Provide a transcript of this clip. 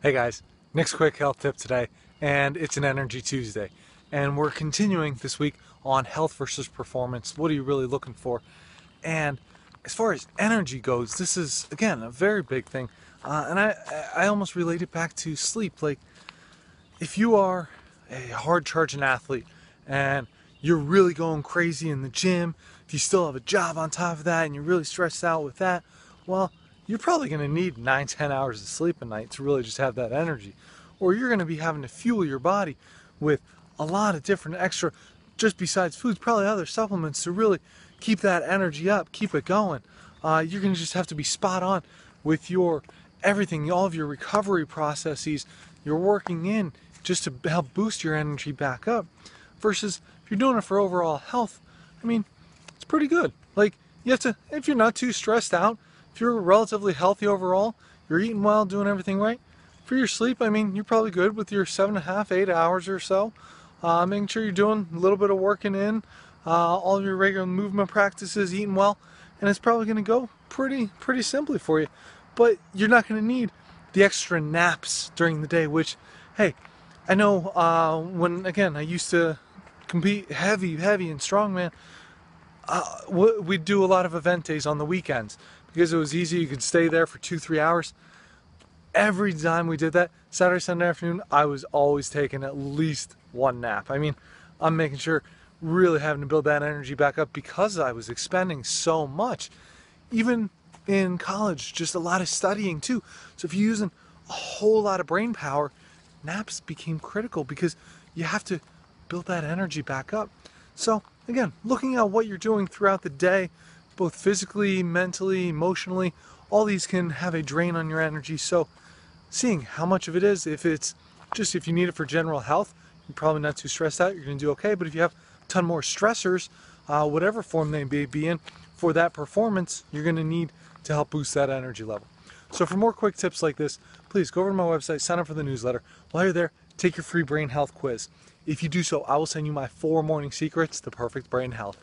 Hey guys, Nick's quick health tip today, and it's an Energy Tuesday. And we're continuing this week on health versus performance. What are you really looking for? And as far as energy goes, this is again a very big thing. Uh, and I, I almost relate it back to sleep. Like, if you are a hard charging athlete and you're really going crazy in the gym, if you still have a job on top of that and you're really stressed out with that, well, you're probably going to need nine, ten hours of sleep a night to really just have that energy. Or you're going to be having to fuel your body with a lot of different extra, just besides foods, probably other supplements to really keep that energy up, keep it going. Uh, you're going to just have to be spot on with your everything, all of your recovery processes. You're working in just to help boost your energy back up. Versus if you're doing it for overall health, I mean, it's pretty good. Like, you have to, if you're not too stressed out, if you're relatively healthy overall, you're eating well, doing everything right, for your sleep, I mean, you're probably good with your seven and a half, eight hours or so. Uh, making sure you're doing a little bit of working in, uh, all your regular movement practices, eating well, and it's probably going to go pretty, pretty simply for you. But you're not going to need the extra naps during the day, which, hey, I know uh, when, again, I used to compete heavy, heavy and strongman, uh, we'd do a lot of event days on the weekends because it was easy. You could stay there for two, three hours. Every time we did that, Saturday, Sunday afternoon, I was always taking at least one nap. I mean, I'm making sure really having to build that energy back up because I was expending so much. Even in college, just a lot of studying too. So if you're using a whole lot of brain power, naps became critical because you have to build that energy back up. So again, looking at what you're doing throughout the day, both physically, mentally, emotionally, all these can have a drain on your energy. So seeing how much of it is, if it's just if you need it for general health, you're probably not too stressed out, you're gonna do okay. But if you have a ton more stressors, uh, whatever form they may be in, for that performance, you're gonna need to help boost that energy level. So for more quick tips like this, please go over to my website, sign up for the newsletter. While you're there, take your free brain health quiz. If you do so, I will send you my four morning secrets to perfect brain health.